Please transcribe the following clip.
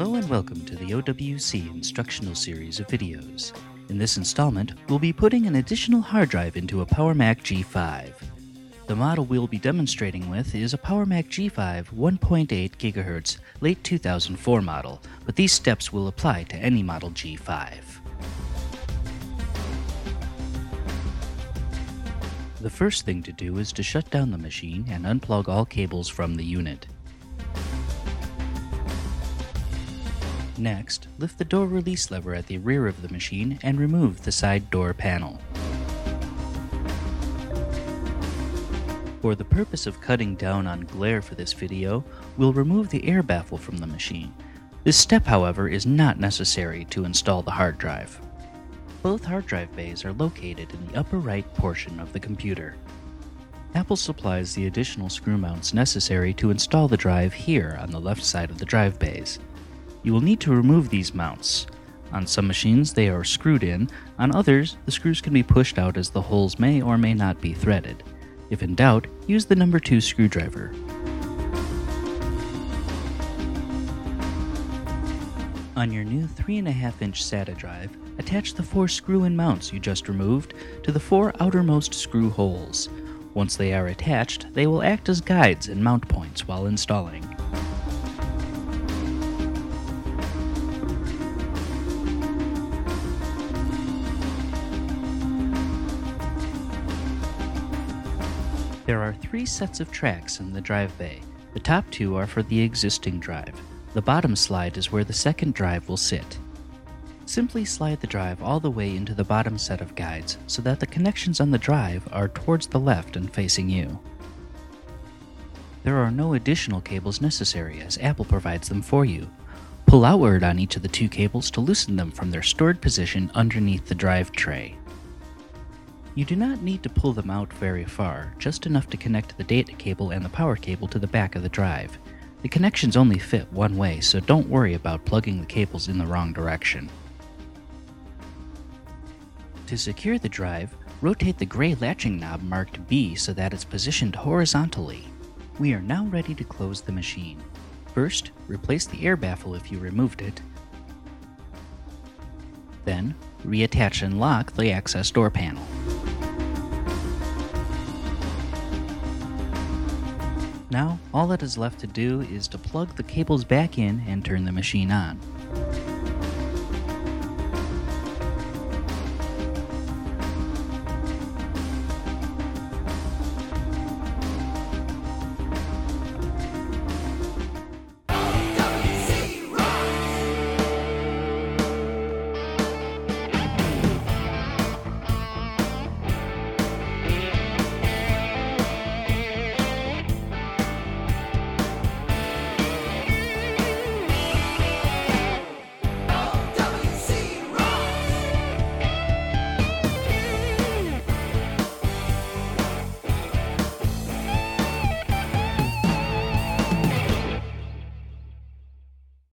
welcome and welcome to the OWC instructional series of videos. In this installment, we'll be putting an additional hard drive into a PowerMac G5. The model we'll be demonstrating with is a PowerMac G5 1.8 GHz late 2004 model, but these steps will apply to any model G5. The first thing to do is to shut down the machine and unplug all cables from the unit. Next, lift the door release lever at the rear of the machine and remove the side door panel. For the purpose of cutting down on glare for this video, we'll remove the air baffle from the machine. This step, however, is not necessary to install the hard drive. Both hard drive bays are located in the upper right portion of the computer. Apple supplies the additional screw mounts necessary to install the drive here on the left side of the drive bays. You will need to remove these mounts. On some machines, they are screwed in, on others, the screws can be pushed out as the holes may or may not be threaded. If in doubt, use the number 2 screwdriver. On your new 3.5 inch SATA drive, attach the four screw in mounts you just removed to the four outermost screw holes. Once they are attached, they will act as guides and mount points while installing. There are three sets of tracks in the drive bay. The top two are for the existing drive. The bottom slide is where the second drive will sit. Simply slide the drive all the way into the bottom set of guides so that the connections on the drive are towards the left and facing you. There are no additional cables necessary as Apple provides them for you. Pull outward on each of the two cables to loosen them from their stored position underneath the drive tray. You do not need to pull them out very far, just enough to connect the data cable and the power cable to the back of the drive. The connections only fit one way, so don't worry about plugging the cables in the wrong direction. To secure the drive, rotate the gray latching knob marked B so that it's positioned horizontally. We are now ready to close the machine. First, replace the air baffle if you removed it. Then, reattach and lock the access door panel. Now, all that is left to do is to plug the cables back in and turn the machine on.